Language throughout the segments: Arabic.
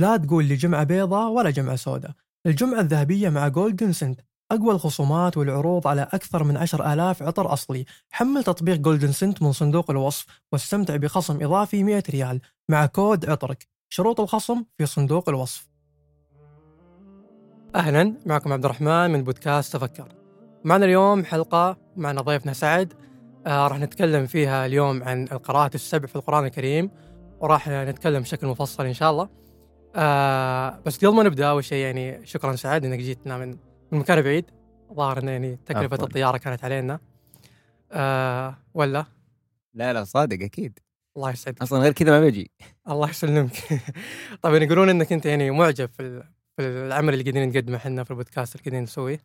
لا تقول لي جمعة بيضاء ولا جمعة سوداء. الجمعة الذهبية مع Golden Scent أقوى الخصومات والعروض على أكثر من عشر آلاف عطر أصلي. حمل تطبيق Golden Scent من صندوق الوصف واستمتع بخصم إضافي 100 ريال مع كود عطرك. شروط الخصم في صندوق الوصف. أهلا معكم عبد الرحمن من بودكاست تفكر. معنا اليوم حلقة معنا ضيفنا سعد. آه راح نتكلم فيها اليوم عن القراءات السبع في القرآن الكريم وراح نتكلم بشكل مفصل إن شاء الله. آه بس قبل ما نبدأ أول شيء يعني شكرا سعد إنك جيتنا من من مكان بعيد. ظاهر انه يعني تكلفة أفضل. الطيارة كانت علينا. آه ولا؟ لا لا صادق أكيد. الله يسعدك. أصلا غير كذا ما بجي الله يسلمك. طيب يقولون إنك أنت يعني معجب في في العمل اللي قاعدين نقدمه إحنا في البودكاست اللي قاعدين نسويه.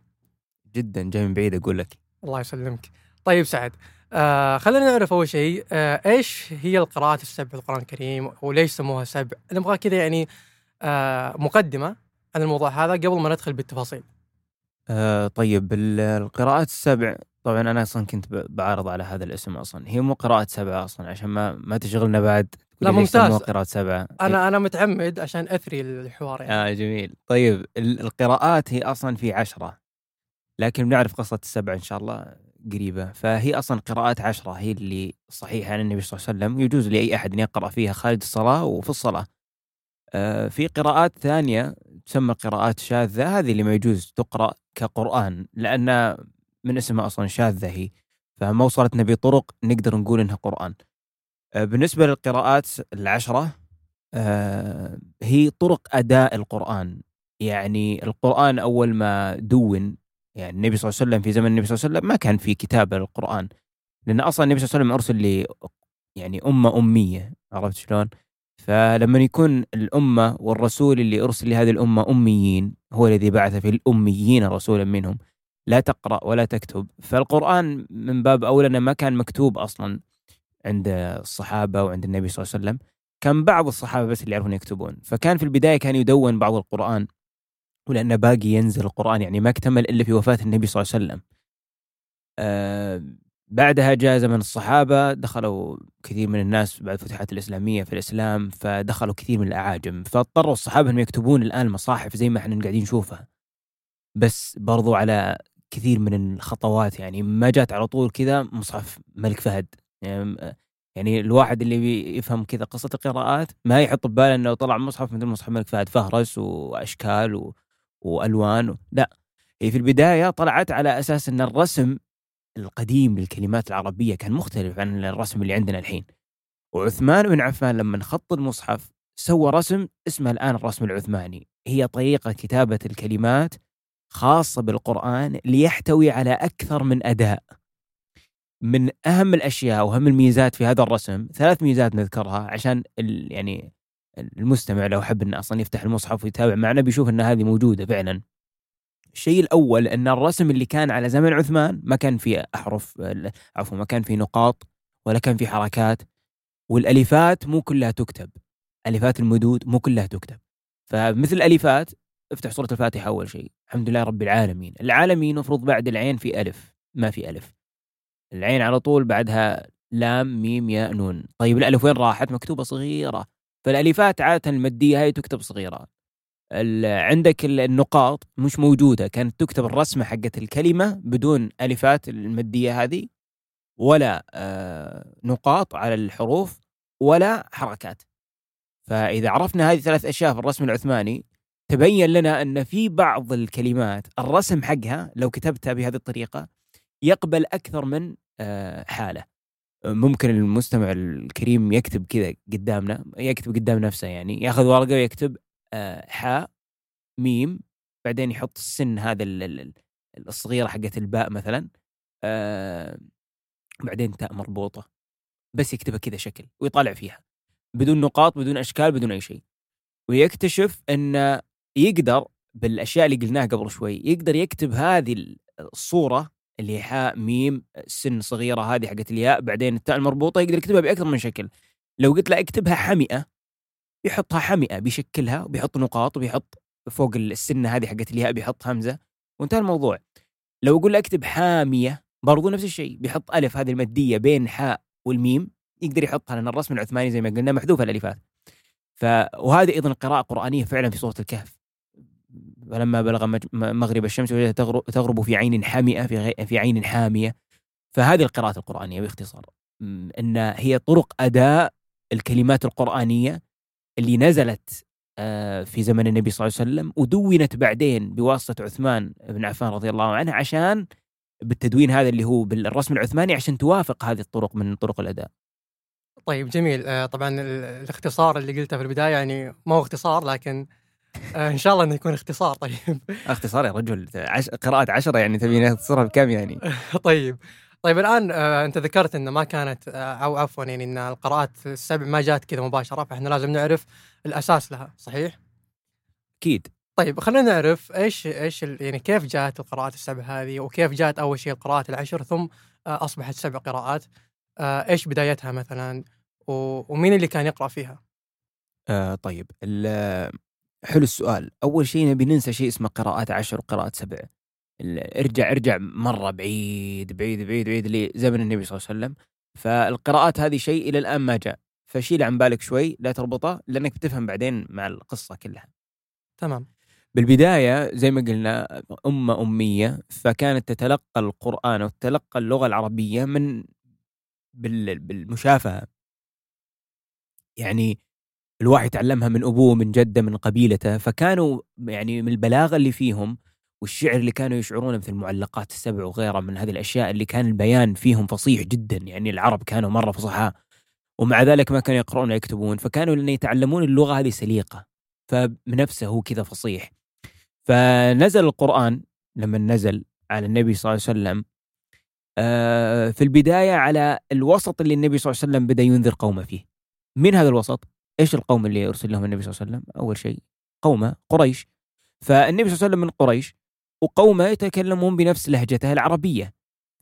جدا جاي من بعيد أقول لك. الله يسلمك. طيب سعد آه خلينا نعرف أول شيء آه إيش هي القراءات السبع؟ في القرآن الكريم وليش سموها سبع؟ نبغى كذا يعني مقدمة عن الموضوع هذا قبل ما ندخل بالتفاصيل. آه طيب القراءات السبع طبعا أنا أصلا كنت بعارض على هذا الاسم أصلا. هي مو قراءات سبعة أصلا عشان ما ما تشغلنا بعد. لا ممتاز. قراءات سبعة؟ أنا أنا متعمد عشان أثري الحوار يعني. آه جميل. طيب القراءات هي أصلا في عشرة لكن بنعرف قصة السبع إن شاء الله قريبة. فهي أصلا قراءات عشرة هي اللي صحيحة عن النبي صلى الله عليه وسلم يجوز لأي أحد أن يقرأ فيها خارج الصلاة وفي الصلاة. آه، في قراءات ثانية تسمى قراءات شاذة هذه اللي ما يجوز تقرأ كقرآن لأن من اسمها أصلا شاذة هي فما وصلتنا بطرق نقدر نقول إنها قرآن آه، بالنسبة للقراءات العشرة آه، هي طرق أداء القرآن يعني القرآن أول ما دون يعني النبي صلى الله عليه وسلم في زمن النبي صلى الله عليه وسلم ما كان في كتابة للقرآن لأن أصلا النبي صلى الله عليه وسلم أرسل لي يعني أمة أمية عرفت شلون؟ فلما يكون الأمة والرسول اللي أرسل لهذه الأمة أميين هو الذي بعث في الأميين رسولا منهم لا تقرأ ولا تكتب. فالقرآن من باب أولى ما كان مكتوب أصلا عند الصحابة وعند النبي صلى الله عليه وسلم. كان بعض الصحابة بس اللي يعرفون يكتبون. فكان في البداية كان يدون بعض القرآن ولأنه باقي ينزل القرآن يعني ما اكتمل إلا في وفاة النبي صلى الله عليه وسلم. آه بعدها جاء زمن الصحابة دخلوا كثير من الناس بعد الفتوحات الإسلامية في الإسلام فدخلوا كثير من الأعاجم فاضطروا الصحابة أنهم يكتبون الآن المصاحف زي ما إحنا قاعدين نشوفها. بس برضو على كثير من الخطوات يعني ما جات على طول كذا مصحف ملك فهد. يعني, يعني الواحد اللي بيفهم كذا قصة القراءات ما يحط بباله أنه طلع مصحف مثل مصحف ملك فهد فهرس وأشكال و... وألوان لا. هي في البداية طلعت على أساس أن الرسم القديم للكلمات العربية كان مختلف عن الرسم اللي عندنا الحين. وعثمان بن عفان لما خط المصحف سوى رسم اسمه الآن الرسم العثماني. هي طريقة كتابة الكلمات خاصة بالقرآن ليحتوي على أكثر من أداء. من أهم الأشياء وأهم الميزات في هذا الرسم ثلاث ميزات نذكرها عشان يعني المستمع لو حب أنه أصلا يفتح المصحف ويتابع معنا بيشوف أن هذه موجودة فعلا. الشيء الأول إن الرسم اللي كان على زمن عثمان ما كان فيه أحرف عفوا ما كان فيه نقاط ولا كان فيه حركات. والألفات مو كلها تكتب ألفات المدود مو كلها تكتب. فمثل الالفات افتح سورة الفاتحة أول شيء. الحمد لله رب العالمين. العالمين مفروض بعد العين في ألف ما في ألف. العين على طول بعدها لام ميم ياء نون. طيب الألف وين راحت؟ مكتوبة صغيرة. فالألفات عادة المادية هاي تكتب صغيرة. عندك النقاط مش موجودة. كانت تكتب الرسمة حقت الكلمة بدون ألفات المادية هذه ولا آه، نقاط على الحروف ولا حركات. فإذا عرفنا هذه ثلاث أشياء في الرسم العثماني تبين لنا أن في بعض الكلمات الرسم حقها لو كتبتها بهذه الطريقة يقبل أكثر من آه، حالة. ممكن المستمع الكريم يكتب كذا قدامنا يكتب قدام نفسه يعني ياخذ ورقة ويكتب حاء ميم بعدين يحط السن هذا الصغيرة حقت الباء مثلا آه، بعدين تاء مربوطة. بس يكتبها كذا شكل ويطالع فيها. بدون نقاط بدون أشكال بدون أي شيء. ويكتشف انه يقدر بالأشياء اللي قلناها قبل شوي يقدر يكتب هذه الصورة اللي حاء ميم سن صغيرة هذه حقت الياء بعدين التاء المربوطة يقدر يكتبها بأكثر من شكل. لو قلت له اكتبها حمئة يحطها حمئة بيشكلها وبيحط نقاط وبيحط فوق السنة هذه حقت الياء بيحط همزة. وانتهى الموضوع. لو أقول أكتب حامية برضو نفس الشيء بيحط ألف هذه المادية بين حاء والميم يقدر يحطها لأن الرسم العثماني زي ما قلنا محذوفه الألفات. ف وهذه أيضا قراءة قرآنية فعلا في سوره الكهف. فلما بلغ مغرب الشمس وجدها تغرب, في عين حامئة في. في عين حامية. فهذه القراءة القرآنية باختصار. إن هي طرق أداء الكلمات القرآنية اللي نزلت آه، في زمن النبي صلى الله عليه وسلم ودونت بعدين بواسطة عثمان بن عفان رضي الله عنه عشان بالتدوين هذا اللي هو بالرسم العثماني عشان توافق هذه الطرق من طرق الأداء. طيب جميل. آه، طبعا ال- الاختصار اللي قلته في البداية يعني ما هو اختصار لكن آه، إن شاء الله إنه يكون اختصار. طيب. اختصار يا رجل عش... قراءة عشرة يعني تبي تختصرها بكم يعني؟ طيب. طيب الآن آه، أنت ذكرت انه ما كانت آه، أو عفوا يعني إن القراءات السبع ما جات كذا مباشرة فإحنا لازم نعرف الأساس لها صحيح؟ أكيد طيب خلينا نعرف إيش إيش يعني كيف جاءت القراءات السبع هذه وكيف جاءت أول شيء القراءات العشر ثم آه، أصبحت سبع قراءات آه، إيش بدايتها مثلا ومين اللي كان يقرأ فيها؟ آه طيب حلو السؤال أول شيء نبي ننسى شيء اسمه قراءات عشر وقراءات سبع ارجع ارجع مرة بعيد بعيد بعيد بعيد لزمن النبي صلى الله عليه وسلم. فالقراءات هذه شيء إلى الآن ما جاء. فشيل عن بالك شوي لا تربطه لأنك بتفهم بعدين مع القصة كلها. تمام. بالبداية زي ما قلنا أمة أمية فكانت تتلقى القرآن وتتلقى اللغة العربية من بال- بالمشافهة. يعني الواحد يتعلمها من أبوه من جدة من قبيلته فكانوا يعني من البلاغة اللي فيهم والشعر اللي كانوا يشعرونه مثل المعلقات السبع وغيرها من هذه الأشياء اللي كان البيان فيهم فصيح جدا يعني العرب كانوا مرة فصحاء ومع ذلك ما كانوا يقرؤون ولا يكتبون فكانوا لأن يتعلمون اللغة هذه سليقة فبنفسه هو كذا فصيح فنزل القرآن لما نزل على النبي صلى الله عليه وسلم آه، في البداية على الوسط اللي النبي صلى الله عليه وسلم بدأ ينذر قومه فيه من هذا الوسط؟ إيش القوم اللي ارسل لهم النبي صلى الله عليه وسلم؟ أول شيء قومه قريش فالنبي صلى الله عليه وسلم من قريش وقومه يتكلمون بنفس لهجته العربية.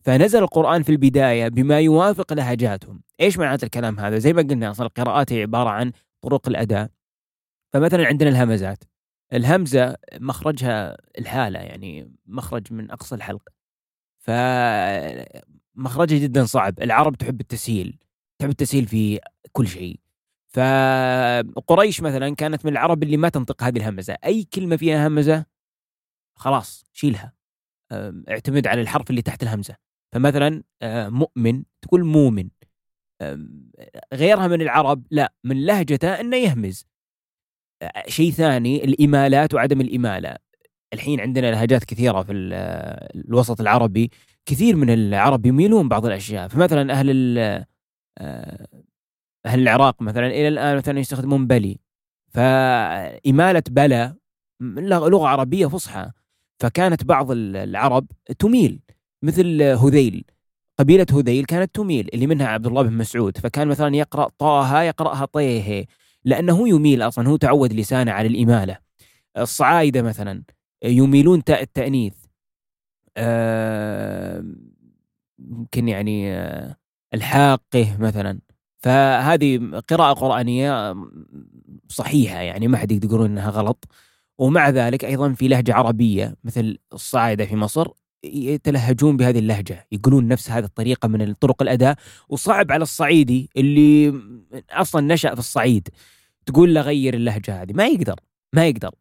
فنزل القرآن في البداية بما يوافق لهجاتهم. إيش معنات الكلام هذا؟ زي ما قلنا أصلا القراءات هي عبارة عن طرق الأداء. فمثلا عندنا الهمزات. الهمزة مخرجها الحالة يعني مخرج من أقصى الحلق. فمخرجها جدا صعب. العرب تحب التسهيل تحب التسهيل في كل شيء. فقريش مثلا كانت من العرب اللي ما تنطق هذه الهمزة. أي كلمة فيها همزة خلاص شيلها. اعتمد على الحرف اللي تحت الهمزة. فمثلا آه، مؤمن تقول مؤمن. غيرها من العرب لا من لهجته إنه يهمز. آه، شيء ثاني الإمالات وعدم الإمالة. الحين عندنا لهجات كثيرة في ال- الوسط العربي. كثير من العرب يميلون بعض الأشياء. فمثلا أهل آه، أهل العراق مثلا إلى الآن مثلا يستخدمون بلي. فإمالة بلا لغ- لغة عربية فصحى. فكانت بعض ال- العرب تميل مثل هذيل. قبيلة هذيل كانت تميل اللي منها عبد الله بن مسعود. فكان مثلا يقرأ طه يقرأها طيه لأنه يميل أصلا هو تعود لسانه على الإمالة. الصعايدة مثلا يميلون تاء التأنيث. آه، يمكن يعني آه، الحاقه مثلا. فهذه قراءة قرآنية صحيحة يعني ما حد يقدر يقولون إنها غلط. ومع ذلك أيضا في لهجة عربية مثل الصعايدة في مصر يتلهجون بهذه اللهجة يقولون نفس هذه الطريقة من طرق الأداء وصعب على الصعيدي اللي أصلا نشأ في الصعيد تقول له غير اللهجة هذه ما يقدر ما يقدر.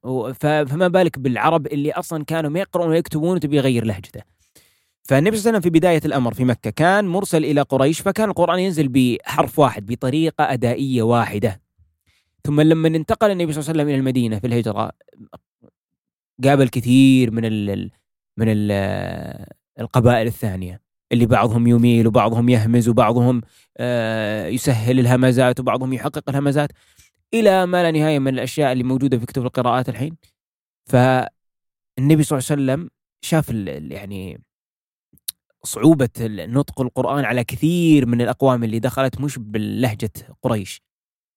فما بالك بالعرب اللي أصلا كانوا ما يقرؤون ويكتبون وتبي يغير لهجته. فالنبي صلى الله عليه وسلم في بداية الأمر في مكة كان مرسل إلى قريش فكان القرآن ينزل بحرف واحد بطريقة أدائية واحدة. ثم لما انتقل النبي صلى الله عليه وسلم إلى المدينة في الهجرة قابل كثير من ال من ال القبائل الثانية اللي بعضهم يميل وبعضهم يهمز وبعضهم آه، يسهل الهمزات وبعضهم يحقق الهمزات إلى ما لا نهاية من الأشياء اللي موجودة في كتب القراءات الحين. فالنبي صلى الله عليه وسلم شاف يعني صعوبة نطق القرآن على كثير من الأقوام اللي دخلت مش باللهجة قريش.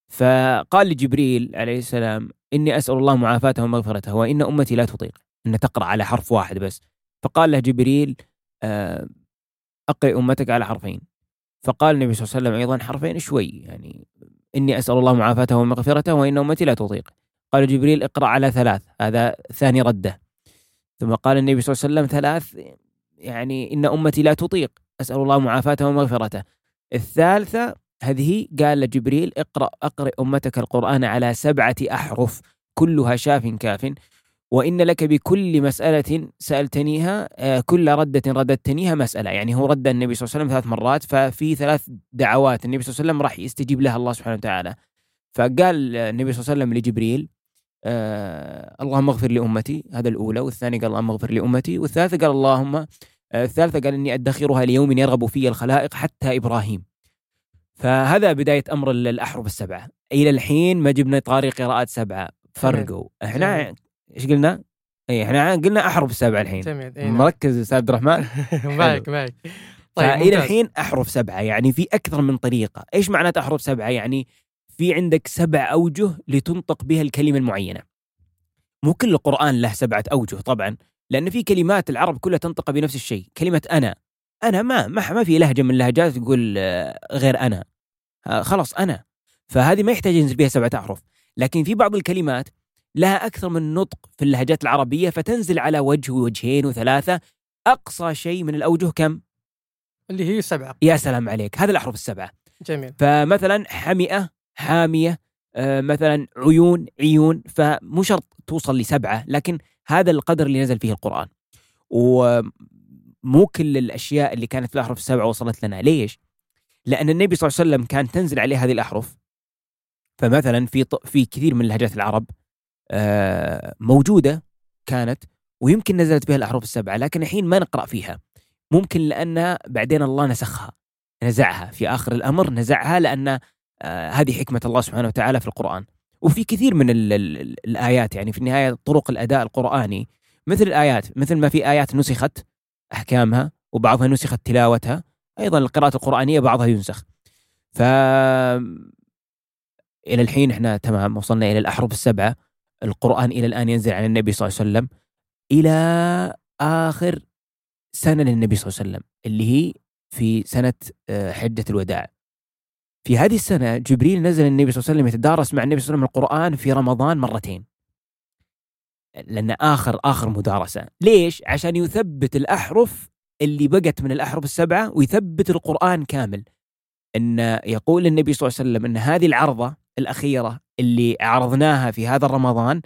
فقال لجبريل عليه السلام إني أسأل الله معافاته ومغفرته وإن أمتي لا تطيق. أن تقرأ على حرف واحد بس. فقال له جبريل آه، أقرأ أمتك على حرفين. فقال النبي صلى الله عليه وسلم أيضا حرفين شوي يعني إني أسأل الله معافاته ومغفرته وإن أمتي لا تطيق. قال جبريل اقرأ على ثلاث هذا ثاني ردة. ثم قال النبي صلى الله عليه وسلم ثلاث يعني إن أمتي لا تطيق أسأل الله معافاته ومغفرته. الثالثة هذه؟ قال لجبريل اقرأ أقرأ أمتك القرآن على سبعة أحرف كلها شاف كاف. وإن لك بكل مسألة سألتنيها آه، كل ردة رددتنيها مسألة. يعني هو رد النبي صلى الله عليه وسلم ثلاث مرات ففي ثلاث دعوات النبي صلى الله عليه وسلم راح يستجيب لها الله سبحانه وتعالى. فقال النبي صلى الله عليه وسلم لجبريل آه اللهم اغفر لأمتي هذا الأولى. والثاني قال اللهم اغفر لأمتي. والثالثة قال اللهم آه الثالثة قال إني أدخرها ليوم يرغب فيه الخلائق حتى إبراهيم. فهذا بداية أمر الأحرف السبعة. إلى الحين ما جبنا طاري قراءات سبعة. فرقوا. إحنا إيش قلنا؟ اي إحنا قلنا احرف السبعة الحين. جميل. إيه نعم. مركز أستاذ عبد الرحمن؟ معك معك. طيب إلى. الحين احرف سبعة. يعني في أكثر من طريقة، إيش معنات احرف سبعة؟ يعني في عندك سبع أوجه لتنطق بها الكلمة المعينة. مو كل القرآن له سبعة أوجه طبعا، لأن في كلمات العرب كلها تنطق بنفس الشيء، كلمة أنا أنا ما ما, ما في لهجة من اللهجات تقول آه، غير أنا. آه، خلاص أنا. فهذه ما يحتاج ينزل فيها سبعة أحرف، لكن في بعض الكلمات لها أكثر من نطق في اللهجات العربية فتنزل على وجه ووجهين وثلاثة. أقصى شيء من الأوجه كم؟ اللي هي سبعة. يا سلام عليك. هذه الأحرف السبعة. جميل. فمثلا حمئة حامية آه، مثلا عيون عيون. فمو شرط توصل لسبعة لكن هذا القدر اللي نزل فيه القرآن. ومو كل الأشياء اللي كانت في الأحرف السبعه وصلت لنا. ليش؟ لأن النبي صلى الله عليه وسلم كان تنزل عليه هذه الأحرف. فمثلا في ط- في كثير من لهجات العرب آه، موجودة كانت ويمكن نزلت بها الأحرف السبعه لكن الحين ما نقرأ فيها. ممكن لأن بعدين الله نسخها نزعها. في آخر الأمر نزعها لأن آه، هذه حكمة الله سبحانه وتعالى في القرآن. وفي كثير من ال ال ال الآيات يعني في النهاية طرق الأداء القرآني. مثل الآيات مثل ما في آيات نسخت أحكامها وبعضها نسخت تلاوتها. أيضا القراءات القرآنية بعضها ينسخ. ف إلى الحين إحنا تمام وصلنا إلى الأحرف السبعة. القرآن إلى الآن ينزل على النبي صلى الله عليه وسلم. إلى آخر سنة للنبي صلى الله عليه وسلم اللي هي في سنة آه، حجة الوداع. في هذه السنة جبريل نزل النبي صلى الله عليه وسلم يتدارس مع النبي صلى الله عليه وسلم القرآن في رمضان مرتين. لأن آخر آخر مدارسة. ليش؟ عشان يثبت الأحرف اللي بقت من الأحرف السبعة ويثبت القرآن كامل. إن يقول النبي صلى الله عليه وسلم إن هذه العرضة الأخيرة اللي عرضناها في هذا الرمضان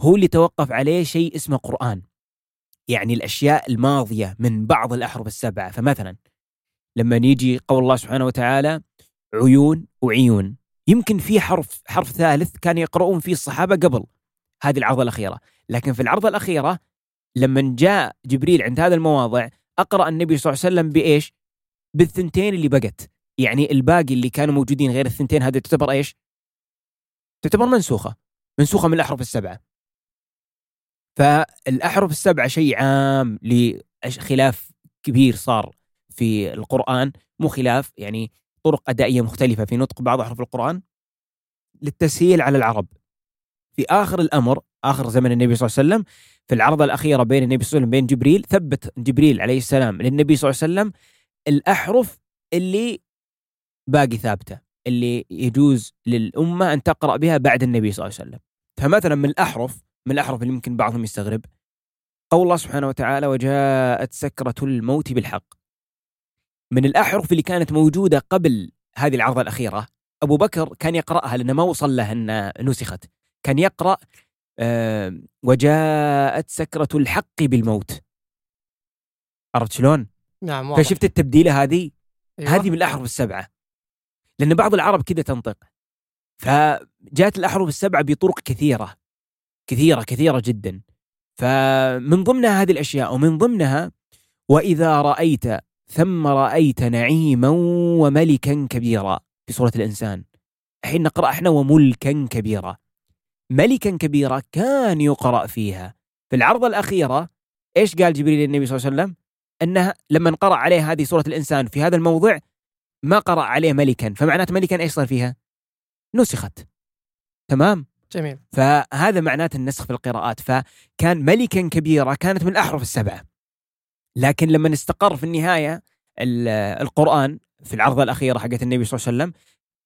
هو اللي توقف عليه شيء اسمه قرآن. يعني الأشياء الماضية من بعض الأحرف السبعة. فمثلا لما يجي قول الله سبحانه وتعالى عيون وعيون. يمكن في حرف حرف ثالث كان يقرؤون فيه الصحابة قبل. هذه العرضة الأخيرة. لكن في العرضة الأخيرة لما جاء جبريل عند هذا المواضع أقرأ النبي صلى الله عليه وسلم بإيش؟ بالثنتين اللي بقت. يعني الباقي اللي كانوا موجودين غير الثنتين هذه تعتبر إيش؟ تعتبر منسوخة. منسوخة من الأحرف السبعة. فالأحرف السبعة شيء عام لخلاف كبير صار في القرآن. مو خلاف يعني طرق أدائية مختلفة. في نطق بعض أحرف القرآن للتسهيل على العرب. في آخر الأمر آخر زمن النبي صلى الله عليه وسلم في العرضة الأخيرة بين النبي صلى الله عليه وسلم بين جبريل ثبت جبريل عليه السلام للنبي صلى الله عليه وسلم الأحرف اللي باقي ثابتة اللي يجوز للأمة أن تقرأ بها بعد النبي صلى الله عليه وسلم. فمثلا من الأحرف من الأحرف اللي ممكن بعضهم يستغرب قول الله سبحانه وتعالى وجاءت سكرة الموت بالحق. من الأحرف اللي كانت موجودة قبل هذه العرضة الأخيرة أبو بكر كان يقرأها لأنه ما وصل له ان نسخت. كان يقرأ آه وجاءت سكرة الحق بالموت. عرفت شلون؟ نعم واضح. فشفت التبديلة هذه؟ أيوة. هذه من الأحرف السبعة. لأن بعض العرب كذا تنطق. فجاءت الأحرف السبعة بطرق كثيرة. كثيرة كثيرة جدا. فمن ضمنها هذه الأشياء ومن ضمنها وإذا رأيت ثم رأيت نعيما وملكا كبيرا. في سورة الإنسان. الحين نقرأ إحنا وملكا كبيرا. ملكا كبيرا كان يقرأ فيها. في العرضه الأخيرة إيش قال جبريل للنبي صلى الله عليه وسلم؟ انها لما قرأ عليه هذه سورة الإنسان في هذا الموضع ما قرأ عليه ملكا. فمعناته ملكا إيش صار فيها؟ نسخت. تمام؟ جميل. فهذا معناته النسخ في القراءات. فكان ملكا كبيرا كانت من الاحرف السبعة. لكن لما استقر في النهاية ال- القرآن في العرضه الأخيرة حقت النبي صلى الله عليه وسلم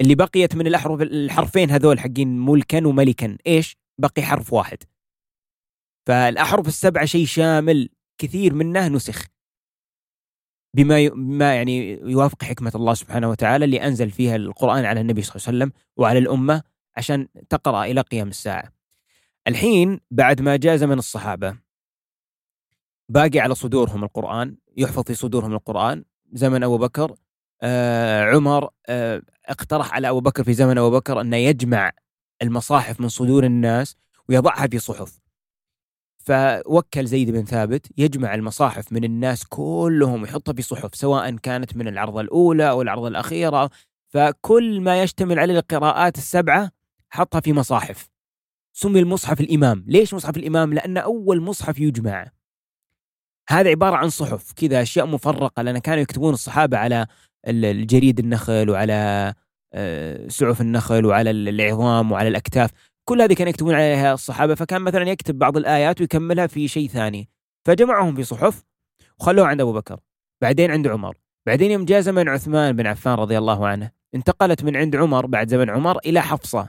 اللي بقيت من الاحرف الحرفين هذول حقين ملكا وملكا إيش؟ بقي حرف واحد فالأحرف السبعة شيء شامل كثير منه نسخ بما. بما يعني يوافق حكمة الله سبحانه وتعالى اللي أنزل فيها القرآن على النبي صلى الله عليه وسلم وعلى الأمة عشان تقرأ إلى قيام الساعة. الحين بعد ما جاء زمن الصحابة باقي على صدورهم القرآن يحفظ في صدورهم القرآن زمن أبو بكر آه عمر آه اقترح على أبو بكر في زمن أبو بكر انه يجمع المصاحف من صدور الناس ويضعها في صحف. فوكل زيد بن ثابت يجمع المصاحف من الناس كلهم ويحطها في صحف سواء كانت من العرضة الأولى أو العرضة الأخيرة. فكل ما يشتمل عليه القراءات السبعة حطها في مصاحف. سمي المصحف الإمام. ليش مصحف الإمام؟ لأن أول مصحف يجمع. هذا عبارة عن صحف كذا أشياء مفرقة لأن كانوا يكتبون الصحابة على الجريد النخل وعلى آه، سعف النخل وعلى العظام وعلى الأكتاف. كل هذه كان يكتبون عليها الصحابة فكان مثلا يكتب بعض الآيات ويكملها في شيء ثاني. فجمعهم في صحف وخلوه عند أبو بكر بعدين عند عمر. بعدين يوم جاء زمن عثمان بن عفان رضي الله عنه انتقلت من عند عمر بعد زمن عمر إلى حفصة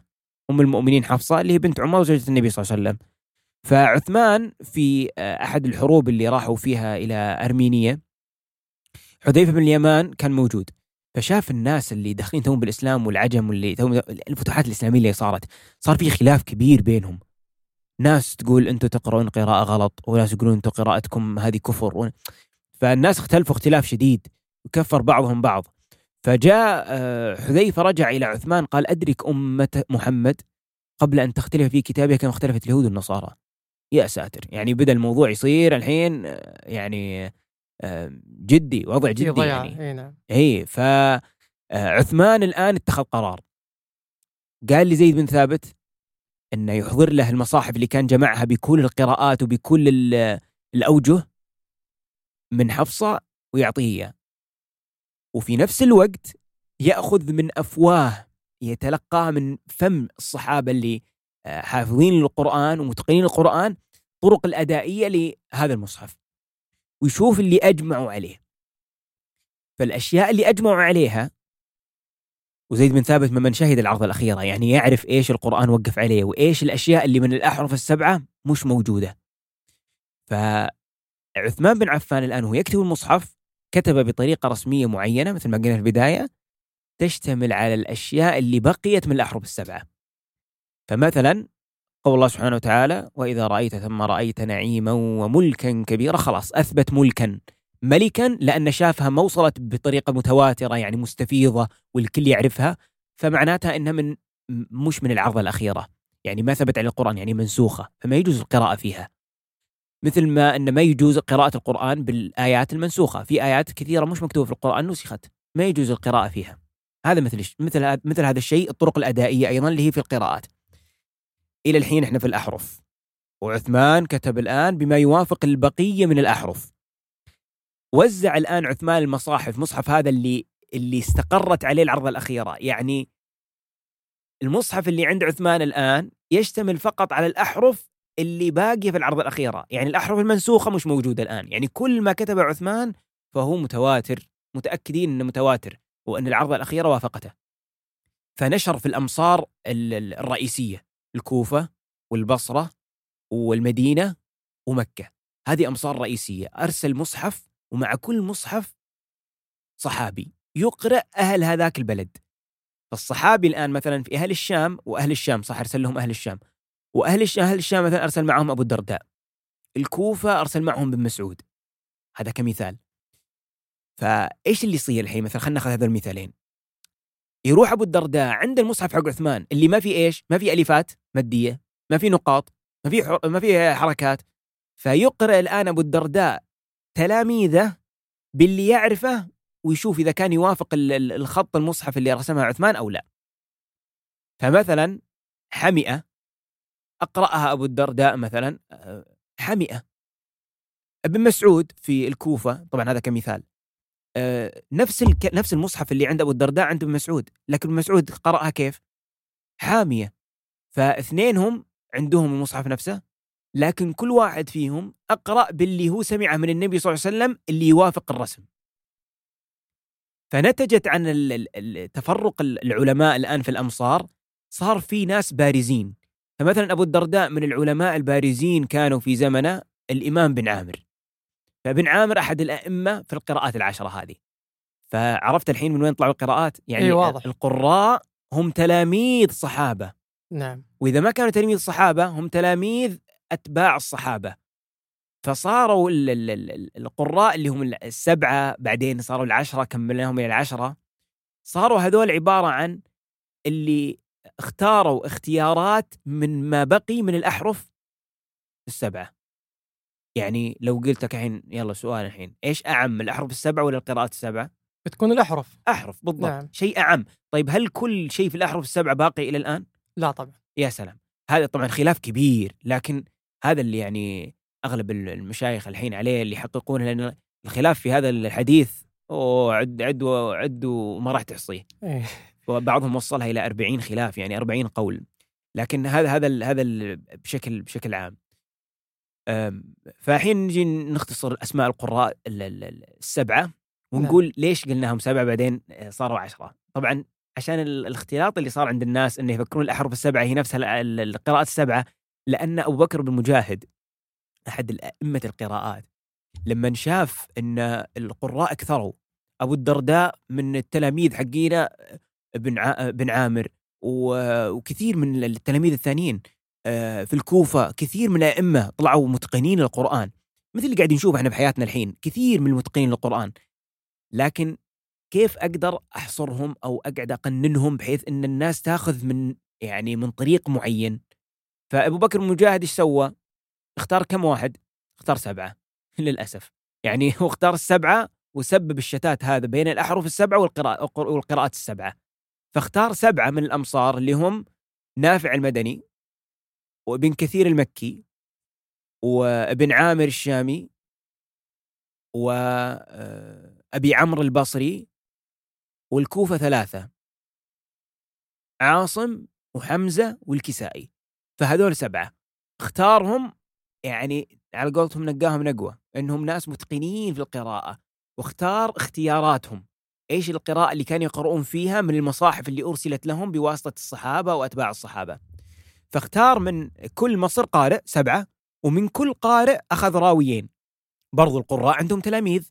أم المؤمنين حفصة اللي هي بنت عمر وزوجة النبي صلى الله عليه وسلم. فعثمان في آه، أحد الحروب اللي راحوا فيها إلى أرمينيا حذيفة بن اليمان كان موجود فشاف الناس اللي داخلين توهم بالإسلام والعجم واللي توهم الفتوحات الإسلامية اللي صارت صار في خلاف كبير بينهم. ناس تقول أنتم تقرؤون قراءة غلط وناس يقولون أنتم قراءتكم هذه كفر فالناس اختلفوا اختلاف شديد وكفر بعضهم بعض. فجاء آه، حذيفة رجع إلى عثمان قال أدرك أمة محمد قبل أن تختلف في كتابها كما اختلفت اليهود والنصارى. يا ساتر يعني بدأ الموضوع يصير الحين آه، يعني جدي وضع جدي ضياع. يعني إي نعم. إي ف آه، عثمان الآن اتخذ قرار. قال لزيد بن ثابت إنه يحضر له المصاحف اللي كان جمعها بكل القراءات وبكل الأوجه من حفصة ويعطيه إياه. وفي نفس الوقت يأخذ من أفواه يتلقاها من فم الصحابة اللي آه، حافظين القران ومتقنين القرآن طرق الأدائية لهذا المصحف. ويشوف اللي أجمعوا عليه. فالأشياء اللي أجمعوا عليها وزيد بن ثابت ممن شهد العرض الأخيرة يعني يعرف إيش القرآن وقف عليه وإيش الأشياء اللي من الأحرف السبعة مش موجودة. فعثمان بن عفان الآن وهو يكتب المصحف كتب بطريقة رسمية معينة مثل ما قلنا في البداية تشتمل على الأشياء اللي بقيت من الأحرف السبعة. فمثلا قول الله سبحانه وتعالى وإذا رأيت ثم رأيت نعيما وملكا كبيرا خلاص أثبت ملكا. ملكا لأن شافها ما وصلت بطريقة متواترة يعني مستفيضة والكل يعرفها. فمعناتها أنها من مش من العرضة الأخيرة. يعني ما ثبت على القرآن يعني منسوخة فما يجوز القراءة فيها. مثل ما أن ما يجوز قراءة القرآن بالآيات المنسوخة. في آيات كثيرة مش مكتوبة في القرآن نسخت. ما يجوز القراءة فيها. هذا مثل مثل مثل هذا الشيء الطرق الأدائية أيضا اللي هي في القراءات. إلى الحين إحنا في الأحرف. وعثمان كتب الآن بما يوافق البقية من الأحرف. وزع الآن عثمان المصاحف مصحف هذا اللي اللي استقرت عليه العرضة الأخيرة. يعني المصحف اللي عند عثمان الآن يشتمل فقط على الأحرف اللي باقية في العرضة الأخيرة. يعني الأحرف المنسوخة مش موجودة الآن. يعني كل ما كتب عثمان فهو متواتر متأكدين إنه متواتر وأن العرضة الأخيرة وافقته. فنشر في الأمصار الرئيسية. الكوفة والبصرة والمدينة ومكة. هذه أمصار رئيسية. أرسل مصحف ومع كل مصحف صحابي يقرأ أهل هذاك البلد. فالصحابي الآن مثلا في أهل الشام وأهل الشام صح أرسل لهم أهل الشام. وأهل الشام أهل الشام مثلا أرسل معهم أبو الدرداء. الكوفة أرسل معهم بن مسعود. هذا كمثال. فإيش اللي يصير الحين؟ مثلا خلينا نأخذ هذول المثالين. يروح أبو الدرداء عند المصحف حق عثمان اللي ما في إيش؟ ما في الفات مادية، ما في نقاط، ما في ما في حركات فيقرأ الآن أبو الدرداء تلاميذه باللي يعرفه ويشوف إذا كان يوافق الخط المصحف اللي رسمها عثمان أو لا. فمثلا حمئة أقرأها أبو الدرداء مثلا آه، حمئة ابن مسعود في الكوفة طبعا هذا كمثال آه، نفس. نفس المصحف اللي عند أبو الدرداء عند ابن مسعود لكن ابن مسعود قرأها كيف حامية فاثنينهم عندهم المصحف نفسه لكن كل واحد فيهم أقرأ باللي هو سمعه من النبي صلى الله عليه وسلم اللي يوافق الرسم. فنتجت عن تفرق العلماء الآن في الأمصار صار في ناس بارزين. فمثلا أبو الدرداء من العلماء البارزين كانوا في زمنه الإمام بن عامر. فابن عامر أحد الأئمة في القراءات العشرة هذه. فعرفت الحين من وين طلعوا القراءات؟ يعني إيه واضح. القراء هم تلاميذ صحابة. نعم. وإذا ما كانوا تلاميذ صحابه هم تلاميذ أتباع الصحابة. فصاروا ال- ال- ال- القراء اللي هم السبعة بعدين صاروا العشرة كملناهم إلى العشرة. صاروا هذول عبارة عن اللي اختاروا اختيارات من ما بقي من الأحرف السبعة. يعني لو قلت لك الحين يلا سؤال الحين إيش أعم الأحرف السبعة ولا القراءات السبعة؟ بتكون الأحرف. أحرف بالضبط. نعم. شيء أعم. طيب هل كل شيء في الأحرف السبعة باقي إلى الآن؟ لا طبعا. يا سلام. هذا طبعا خلاف كبير لكن هذا اللي يعني أغلب المشايخ الحين عليه اللي يحققونه لأن الخلاف في هذا الحديث أوه عد عد وعد وما راح تحصيه. إيه. وبعضهم وصلها إلى 40 خلاف يعني 40 قول. لكن هذا هذا ال- هذا ال- بشكل بشكل عام. فالحين نجي نختصر أسماء القراء ال- ال- ال- السبعه ونقول ليش قلناهم سبعة بعدين صاروا عشرة. طبعا عشان ال- الاختلاط اللي صار عند الناس إنه يفكرون الأحرف السبعة هي نفسها ال- ال- القراءات السبعة لأن أبو بكر بن مجاهد أحد الأئمة القراءات لما شاف إن القراء كثروا أبو الدرداء من التلاميذ حقينا بن بن عامر وكثير من التلاميذ الثانيين آه، في الكوفة كثير من الأئمة طلعوا متقنين للقرآن مثل اللي قاعدين نشوفه إحنا بحياتنا الحين كثير من المتقنين للقرآن. لكن كيف أقدر أحصرهم أو أقعد أقننهم بحيث إن الناس تاخذ من يعني من طريق معين فأبو بكر المجاهد إيش سوى؟ اختار كم واحد؟ اختار سبعة للأسف يعني هو اختار السبعة وسبب الشتات هذا بين الأحرف السبعة والقراء والقراءات السبعة فاختار سبعة من الأمصار اللي هم نافع المدني وابن كثير المكي وابن عامر الشامي وابي عمرو البصري والكوفة ثلاثة. عاصم وحمزة والكسائي. فهذول سبعة. اختارهم يعني على قولتهم نقاهم نقوة إنهم ناس متقنين في القراءة. واختار اختياراتهم. إيش القراءة اللي كانوا يقرؤون فيها من المصاحف اللي أرسلت لهم بواسطة الصحابة وأتباع الصحابة. فاختار من كل مصر قارئ سبعة. ومن كل قارئ أخذ راويين. برضو القراء عندهم تلاميذ.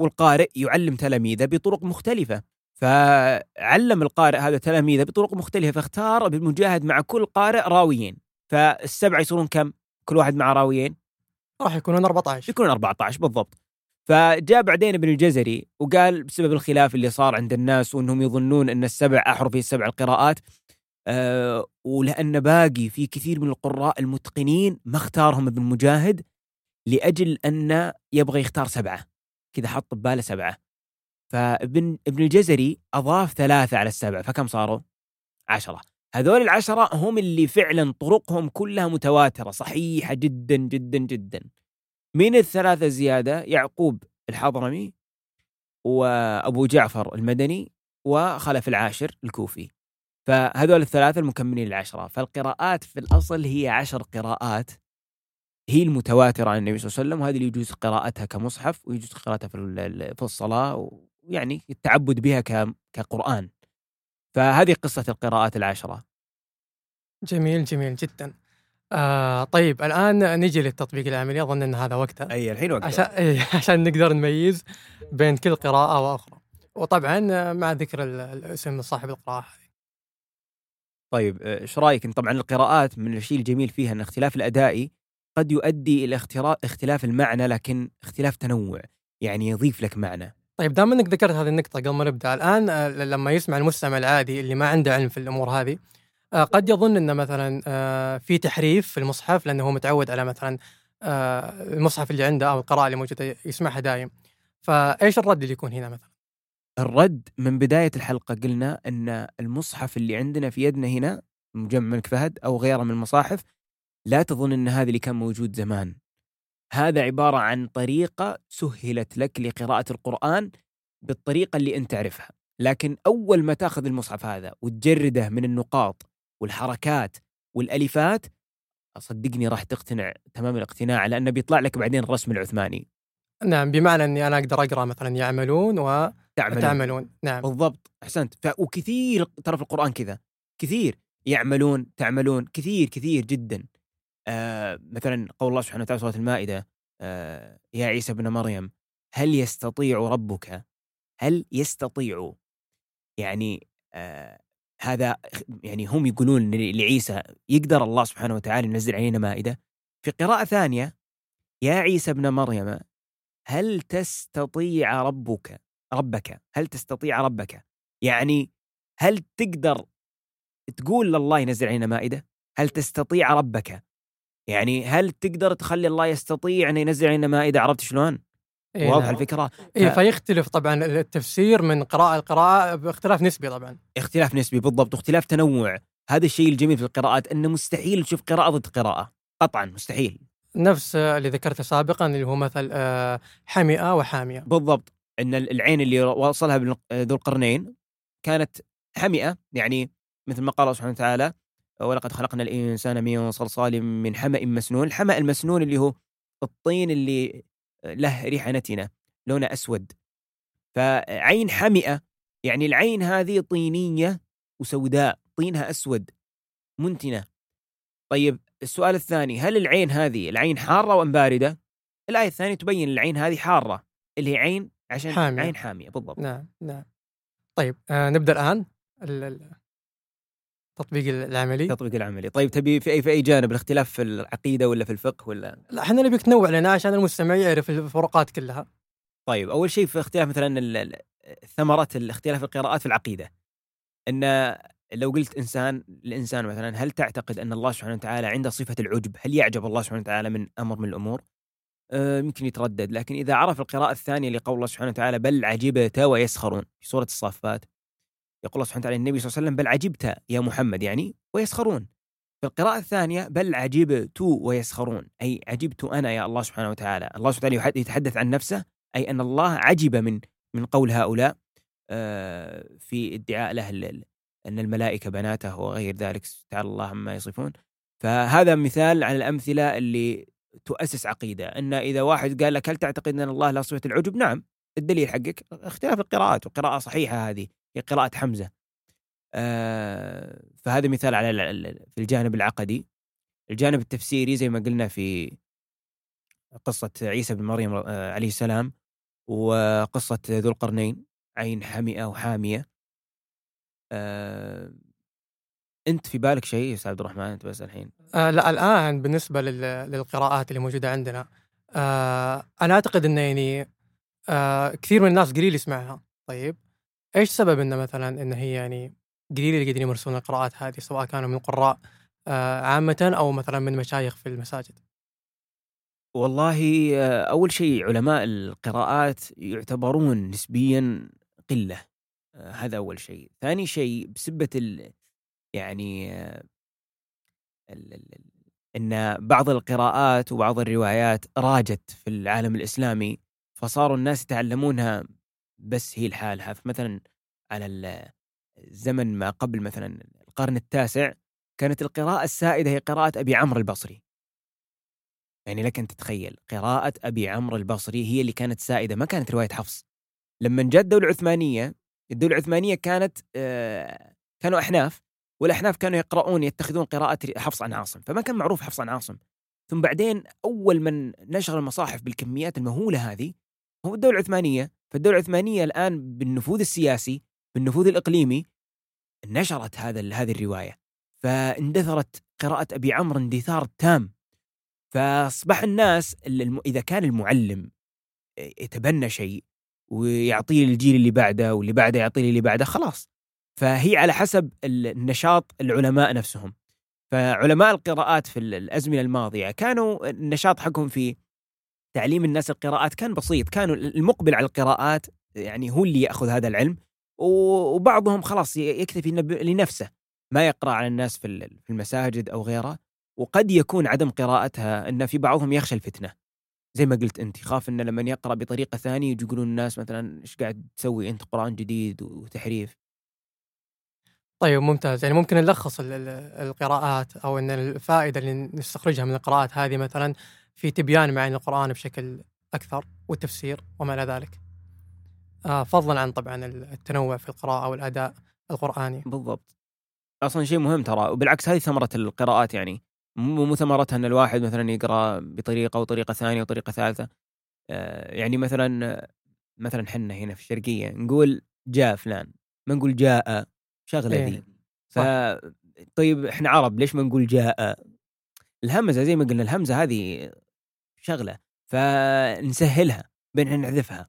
والقارئ يعلم تلاميذه بطرق مختلفة. فعلم القارئ هذا تلاميذه بطرق مختلفة فاختار ابن مجاهد مع كل قارئ راويين. فالسبعة يصيرون كم؟ كل واحد مع راويين. راح يكونون 14 يكونون 14 بالضبط. فجاء بعدين ابن الجزري وقال بسبب الخلاف اللي صار عند الناس وإنهم يظنون أن السبع أحرف هي السبع القراءات أه ولأن باقي في كثير من القراء المتقنين ما اختارهم ابن مجاهد لأجل أن يبغى يختار سبعة. كذا حط بباله سبعة. فابن ابن الجزري أضاف ثلاثة على السبعة فكم صاروا؟ عشرة. هذول العشرة هم اللي فعلا طرقهم كلها متواترة صحيحة جدا جدا جدا. من الثلاثة زيادة؟ يعقوب الحضرمي وأبو جعفر المدني وخلف العاشر الكوفي. فهذول الثلاثة المكملين للعشرة. فالقراءات في الأصل هي عشر قراءات هي المتواترة عن النبي صلى الله عليه وسلم وهذه اللي يجوز قراءتها كمصحف ويجوز قراءتها في ال- في الصلاة ويعني التعبد بها ك- كقرآن. فهذه قصة القراءات العشرة. جميل جميل جدا. آه طيب الآن نجي للتطبيق العملي. أظن أن هذا وقتها أي الحين وقتها عشان عشان نقدر نميز بين كل قراءة وأخرى. وطبعا مع ذكر ال- الاسم صاحب القراءة هذه. طيب آه، إيش رأيك؟ طبعا القراءات من الشيء الجميل فيها إن اختلاف الادائي قد يؤدي إلى اختلاف المعنى لكن اختلاف تنوع يعني يضيف لك معنى. طيب دام إنك ذكرت هذه النقطة قبل ما نبدأ الآن آه، لما يسمع المستمع العادي اللي ما عنده علم في الأمور هذه آه، قد يظن إن مثلا آه، في تحريف في المصحف لأنه هو متعود على مثلا المصحف اللي عنده أو القراءة اللي موجودة يسمعها دايم فإيش الرد اللي يكون هنا مثلا؟ الرد من بداية الحلقة قلنا إن المصحف اللي عندنا في يدنا هنا مجمع الملك فهد أو غيره من المصاحف لا تظن إن هذا اللي كان موجود زمان هذا عبارة عن طريقة سهلت لك لقراءة القرآن بالطريقة اللي أنت تعرفها. لكن أول ما تأخذ المصحف هذا وتجرده من النقاط والحركات والألفات صدقني راح تقتنع تمام الاقتناع لأنه بيطلع لك بعدين الرسم العثماني. نعم بمعنى إني أنا أقدر أقرأ مثلا يعملون تعمل وتعملون نعم. بالضبط أحسنت. ف... وكثير ترى في القرآن كذا كثير يعملون تعملون كثير كثير جدا. آه مثلا قول الله سبحانه وتعالى سورة المائدة آه يا عيسى ابن مريم هل يستطيع ربك؟ هل يستطيع؟ يعني آه هذا يعني هم يقولون لعيسى يقدر الله سبحانه وتعالى ينزل علينا مائدة؟ في قراءة ثانية يا عيسى ابن مريم هل تستطيع ربك؟ ربك هل تستطيع ربك؟ يعني هل تقدر تقول لله ينزل علينا مائدة؟ هل تستطيع ربك؟ يعني هل تقدر تخلي الله يستطيع أن ينزل علينا مائدة؟ عرفت شلون؟ إيه واضح نعم. الفكرة؟ إيه ف... فيختلف طبعا التفسير من قراءة لقراءة باختلاف نسبي طبعا. اختلاف نسبي بالضبط واختلاف تنوع. هذا الشيء الجميل في القراءات أنه مستحيل تشوف قراءة ضد قراءة قطعا مستحيل. نفس اللي ذكرته سابقا اللي هو مثل آه، حمئة وحامية. بالضبط. أن العين اللي وصلها ذو القرنين كانت حمئة يعني مثل ما قال الله سبحانه وتعالى ولقد خلقنا الإنسان من صلصال من حمأ مسنون الحمأ المسنون اللي هو الطين اللي له ريحة نتنة لونه أسود. فعين حمئة يعني العين هذه طينية وسوداء طينها أسود منتنة. طيب السؤال الثاني هل العين هذه العين حارة وأم باردة؟ الآية الثانية تبين العين هذه حارة اللي هي عين عشان حامية. عين حامية بالضبط. نعم نعم. طيب آه نبدأ الآن؟ التطبيق العملي. التطبيق العملي. طيب تبي في اي في أي جانب؟ الاختلاف في العقيدة ولا في الفقه ولا؟ لا إحنا نبيك تنوع لنا عشان المستمع يعرف الفروقات كلها. طيب أول شيء في اختلاف مثلا ثمره الاختلاف القراءات في العقيدة. إن لو قلت إنسان الإنسان مثلا هل تعتقد أن الله سبحانه وتعالى عنده صفة العجب؟ هل يعجب الله سبحانه وتعالى من أمر من الأمور؟ آه يمكن يتردد لكن إذا عرف القراءة الثانية لقول الله سبحانه وتعالى بل عجبت ويسخرون في سورة الصافات يقول الله سبحانه وتعالى النبي صلى الله عليه وسلم بل عجبت يا محمد يعني ويسخرون. في القراءة الثانية بل عجبت ويسخرون أي عجبت أنا يا الله سبحانه وتعالى الله سبحانه وتعالى يتحدث عن نفسه أي أن الله عجب من من قول هؤلاء آه، في ادعاء له أن الملائكة بناته وغير ذلك تعالى الله عما يصفون. فهذا مثال على الأمثلة اللي تؤسس عقيدة أن إذا واحد قال لك هل تعتقد أن الله لا صفة العجب؟ نعم الدليل حقك اختلاف القراءات وقراءة صحيحة هذه. قراءة حمزة. آه فهذا مثال على في الجانب العقدي. الجانب التفسيري زي ما قلنا في قصة عيسى بن مريم آه عليه السلام وقصة ذو القرنين عين حمئة وحامية آه أنت في بالك شيء يا أستاذ عبد الرحمن؟ أنت بس الحين. آه لا الآن بالنسبة للقراءات اللي موجودة عندنا آه أنا أعتقد انه يعني آه كثير من الناس قليل يسمعها. طيب. إيش سبب إنه مثلا إنه هي يعني قليل اللي قاعدين يمارسون القراءات هذه سواء كانوا من قراء آه عامة أو مثلا من مشايخ في المساجد؟ والله آه، أول شيء علماء القراءات يعتبرون نسبيا قلة آه، هذا أول شيء. ثاني شيء بسبة ال يعني ال ال إن بعض القراءات وبعض الروايات راجت في العالم الإسلامي فصاروا الناس يتعلمونها بس هي لحالها. فمثلا على الزمن ما قبل مثلا القرن التاسع كانت القراءة السائدة هي قراءة أبي عمرو البصري. يعني لك أن تتخيل قراءة أبي عمرو البصري هي اللي كانت سائدة ما كانت رواية حفص. لما جاءت الدولة العثمانية الدولة العثمانية كانت آه كانوا أحناف والأحناف كانوا يقرؤون يتخذون قراءة حفص عن عاصم. فما كان معروف حفص عن عاصم. ثم بعدين أول من نشر المصاحف بالكميات المهولة هذه هو الدولة العثمانية. فالدولة العثمانية الآن بالنفوذ السياسي بالنفوذ الإقليمي نشرت هذا هذه الرواية. فاندثرت قراءة أبي عمرو اندثار تام. فأصبح الناس إذا كان المعلم يتبنى شيء ويعطيه للجيل اللي بعده واللي بعده يعطيه اللي بعده خلاص. فهي على حسب النشاط العلماء نفسهم. فعلماء القراءات في الأزمنة الماضية كانوا النشاط حقهم في تعليم الناس القراءات كان بسيط كانوا المقبل على القراءات يعني هو اللي يأخذ هذا العلم وبعضهم خلاص يكتفي لنفسه ما يقرأ على الناس في المساجد أو غيره وقد يكون عدم قراءتها إن في بعضهم يخشى الفتنة. زي ما قلت أنت يخاف إنه لما يقرأ بطريقة ثانية يقولون الناس مثلا إيش قاعد تسوي أنت قرآن جديد وتحريف. طيب ممتاز. يعني ممكن نلخص القراءات أو إن الفائدة اللي نستخرجها من القراءات هذه مثلا في تبيان معاني القرآن بشكل أكثر والتفسير وما إلى ذلك. آه فضلا عن طبعا التنوع في القراءة والأداء القرآني. بالضبط. أصلا شيء مهم ترى وبالعكس هذه ثمرة القراءات يعني مو ثمرتها إن الواحد مثلا يقرأ بطريقة وطريقة ثانية وطريقة ثالثة. آه، يعني مثلا مثلا حنا هنا في الشرقية نقول جاء فلان ما نقول جاء شغلة إيه، ذي. ف طيب إحنا عرب ليش ما نقول جاء؟ الهمزة زي ما قلنا الهمزة هذه شغلة فنسهلها بين نحذفها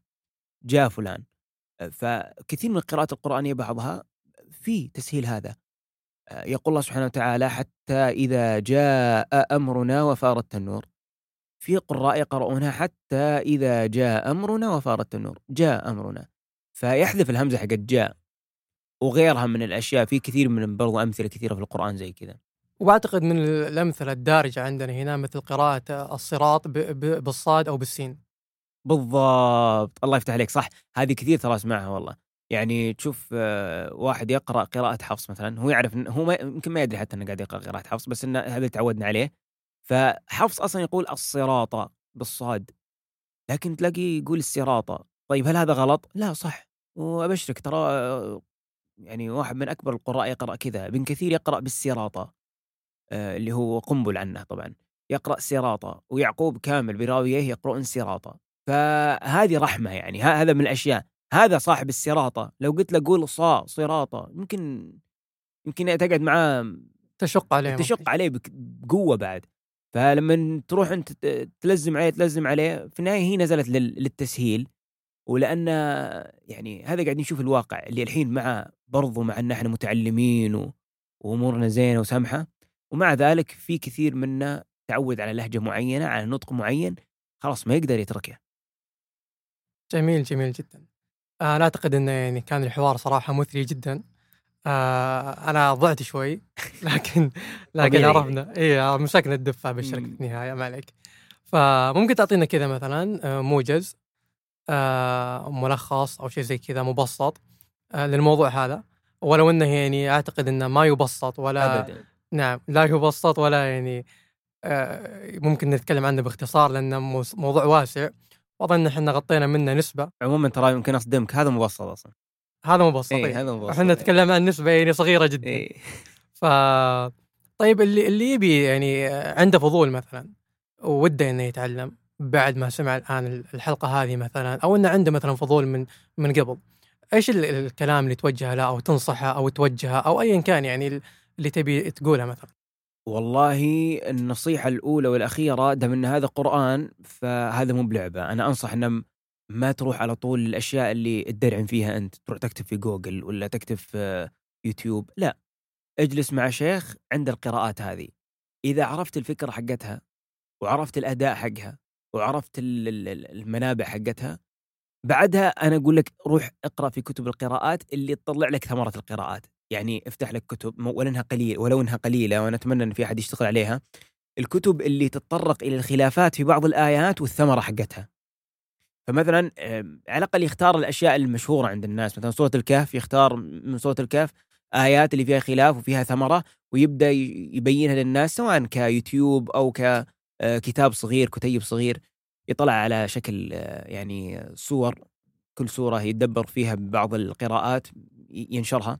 جاء فلان. فكثير من القراءات القرآنية بعضها في تسهيل هذا. يقول الله سبحانه وتعالى حتى إذا جاء أمرنا وفارت النور. في قراء يقرؤونها حتى إذا جاء أمرنا وفارت النور. جاء أمرنا. فيحذف الهمزة حقت جاء. وغيرها من الأشياء. في كثير من برضو أمثلة كثيرة في القرآن زي كذا. وأعتقد من الأمثلة الدارجة عندنا هنا مثل قراءة الصراط بالصاد أو بالسين. بالضبط. الله يفتح عليك. صح. هذه كثير ترى أسمعها والله. يعني تشوف آه، واحد يقرأ قراءة حفص مثلا هو يعرف هو يمكن ما يدري حتى إنه قاعد يقرأ قراءة حفص بس انه هذا تعودنا عليه. فحفص أصلا يقول الصراط بالصاد. لكن تلاقي يقول السراطة طيب هل هذا غلط؟ لا صح. وأبشرك ترى آه، يعني واحد من أكبر القراء يقرأ كذا. ابن كثير يقرأ بالسراطة آه، اللي هو قنبل عنه طبعا. يقرأ سراطة ويعقوب كامل براويه يقرؤون سراطة فهذه رحمة يعني هذا من الأشياء. هذا صاحب السراطة لو قلت له قول صا صراطة يمكن يمكن تقعد معاه تشق عليه تشق عليه بقوة بعد. فلما تروح أنت ت- تلزم عليه تلزم عليه في النهاية هي نزلت لل- للتسهيل. ولأن يعني هذا قاعدين نشوف الواقع اللي الحين مع برضو مع أن إحنا متعلمين و- وأمورنا زينة وسمحة. ومع ذلك في كثير منا تعود على لهجة معينة على نطق معين خلاص ما يقدر يتركه جميل جميل جدا. آه، أنا أعتقد إنه يعني كان الحوار صراحة مثري جدا. آه أنا ضعت شوي لكن لكن. عرفنا. اي مسكنا الدفه بالشركة. في النهايه ما عليك. فممكن تعطينا كذا مثلا آه، موجز آه ملخص أو شيء زي كذا مبسط آه للموضوع هذا. ولو إنه يعني أعتقد إنه ما يبسط ولا ابدا. نعم لا يبسط ولا يعني آه ممكن نتكلم عنه باختصار لأنه موس- موضوع واسع. واظن إحنا غطينا منه نسبة. عموما ترى يمكن أصدمك هذا مبسط أصلا. هذا مبسط اي إيه. هذا مبسط إحنا نتكلم عن نسبة يعني صغيرة جدا. إيه. ف طيب اللي اللي يبي يعني عنده فضول مثلا وده إنه يتعلم بعد ما سمع الآن الحلقة هذه مثلا أو إنه عنده مثلا فضول من من قبل إيش ال- الكلام اللي توجهه له أو تنصحه أو توجهه أو ايا كان يعني اللي تبي تقوله مثلا؟ والله النصيحة الأولى والأخيرة دام أن هذا قرآن فهذا مو بلعبة. أنا أنصح أن ما تروح على طول الأشياء اللي تدرعم فيها أنت. تروح تكتب في جوجل ولا تكتب في يوتيوب. لا اجلس مع شيخ عند القراءات هذه. إذا عرفت الفكرة حقتها وعرفت الأداء حقها وعرفت ال- ال- ال- المنابع حقتها بعدها أنا أقول لك روح اقرأ في كتب القراءات اللي تطلع لك ثمرة القراءات. يعني افتح لك كتب ولو انها قليل ولو انها قليلة وأنا أتمنى إن في أحد يشتغل عليها. الكتب اللي تتطرق إلى الخلافات في بعض الآيات والثمرة حقتها. فمثلا على الأقل يختار الأشياء المشهورة عند الناس. مثلا سوره الكهف يختار من سوره الكهف آيات اللي فيها خلاف وفيها ثمرة ويبدأ يبينها للناس سواء كيوتيوب أو ككتاب صغير كتيب صغير. يطلع على شكل آه، يعني صور. كل سوره يتدبر فيها بعض القراءات ينشرها.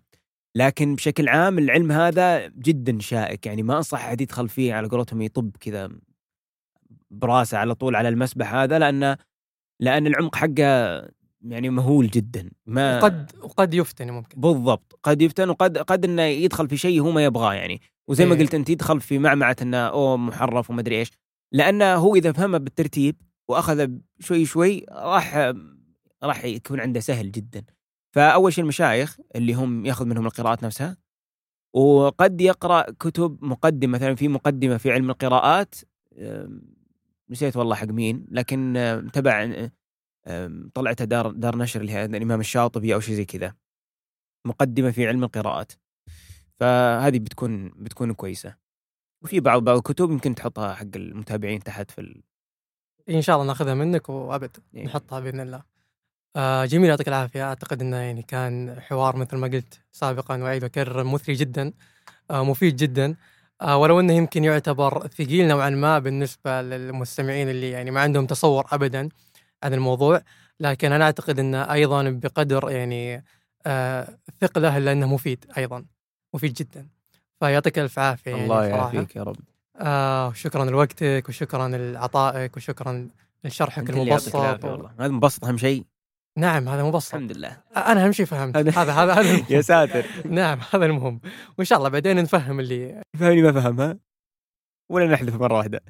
لكن بشكل عام العلم هذا جدا شائك. يعني ما أنصح أحد يدخل فيه على قولتهم يطب كذا براسه على طول على المسبح هذا لأن لأن العمق حقه يعني مهول جدا. ما وقد وقد يفتن ممكن. بالضبط. قد يفتن وقد قد إنه يدخل في شيء هو ما يبغاه يعني. وزي ما إيه. قلت أنت يدخل في معمعة إنه أوه محرف وما أدري إيش. لأنه هو إذا فهمه بالترتيب واخذ شوي شوي راح راح يكون عنده سهل جدا. فأول شيء المشايخ اللي هم يأخذ منهم القراءات نفسها وقد يقرأ كتب مقدمة مثلا في مقدمة في علم القراءات نسيت والله حق مين لكن تبع طلعتها دار دار نشر اللي هي الإمام الشاطبي أو شيء زي كذا مقدمة في علم القراءات فهذه بتكون بتكون كويسة وفي بعض بعض الكتب يمكن تحطها حق المتابعين تحت في ال... إن شاء الله ناخذها منك وأبد إيه. نحطها بإذن الله. آه جميل يعطيك العافية. أعتقد إنه يعني كان حوار مثل ما قلت سابقا واعيد واكرر مثري جدا آه مفيد جدا. آه ولو إنه يمكن يعتبر ثقيل نوعا ما بالنسبة للمستمعين اللي يعني ما عندهم تصور ابدا عن الموضوع لكن أنا أعتقد إنه أيضا بقدر يعني آه ثقله لأنه مفيد أيضا مفيد جدا. فيعطيك ألف عافية يعني الله. يعافيك يا رب. آه شكرا لوقتك وشكرا لعطائك وشكرا لشرحك المبسط العافية هذا مبسط أهم شيء. نعم هذا مبسط الحمد لله. أنا أهم شيء فهمت هذا- هذا هذا. يا ساتر. نعم هذا المهم. وإن شاء الله بعدين نفهم اللي فهمني ما فهمها ولا نحذف مرة واحدة.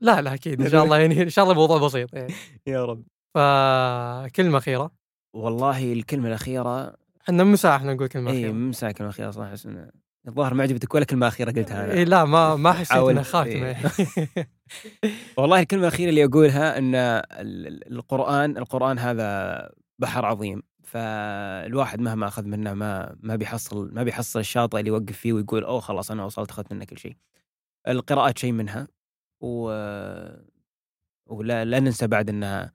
لا لا أكيد. إن شاء الله يعني إن شاء الله الموضوع بسيط يعني يا رب. فكلمة أخيرة. والله الكلمة الأخيرة إحنا من ساعه إحنا نقول كلمة اي أخيرة. من ساعه كلمة أخيرة صراحة. إنه الظاهر ما عجبتك ولا كلمة أخيرة قلتها أنا. إيه لا ما ما حسيت إنها خاتمة. إيه. والله الكلمة الأخيرة اللي أقولها أن ال- ال- القرآن القرآن هذا بحر عظيم. فالواحد مهما أخذ منه ما ما بيحصل ما بيحصل الشاطئ اللي يوقف فيه ويقول أوه خلاص أنا وصلت أخذت منه كل شيء. القراءات شيء منها. و ولا لا ننسى بعد أنها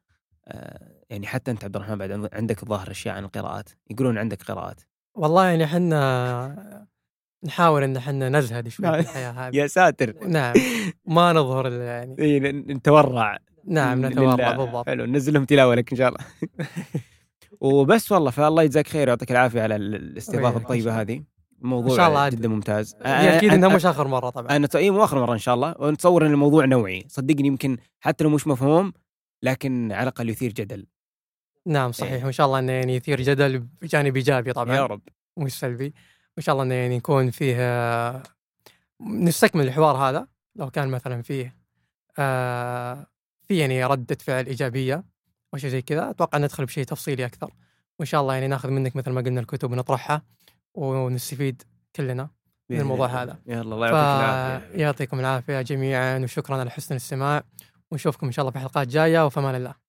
آه، يعني حتى أنت عبد الرحمن بعد عندك ظاهر أشياء عن القراءات. يقولون عندك قراءات. والله يعني إحنا نحاول إن إحنا نزهد شوي نعم. في الحياة هذه. يا ساتر. نعم. ما نظهر ال- يعني. إيه، ن- نتورع. نعم. نتورع بالضبط. حلو ننزل لهم تلاوة لك إن شاء الله. وبس والله فالله يجزاك خير ويعطيك العافية على ال- الاستضافة. الطيبة هذه. موضوع إن شاء الله. جدا ممتاز. هي أكيد إنها مش آخر مرة طبعا. أنا إي مو آخر مرة إن شاء الله. ونتصور إن الموضوع نوعي. صدقني يمكن حتى لو مش مفهوم لكن على الأقل يثير جدل. نعم صحيح. وإن شاء الله انه يعني يثير جدل بجانب إيجابي طبعا. يا رب. مش سلبي. وان شاء الله إنه يعني يكون فيه آه، نستكمل الحوار هذا لو كان مثلا فيه آه في يعني ردة فعل إيجابية أو شيء زي كذا أتوقع ندخل بشيء تفصيلي أكثر. وإن شاء الله يعني ناخذ منك مثل ما قلنا الكتب ونطرحها ونستفيد كلنا من الموضوع هذا. يلا الله يعطيك العافية. فيعطيكم العافية جميعا وشكرا على حسن الاستماع. ونشوفكم إن شاء الله في حلقات جاية وفمان الله.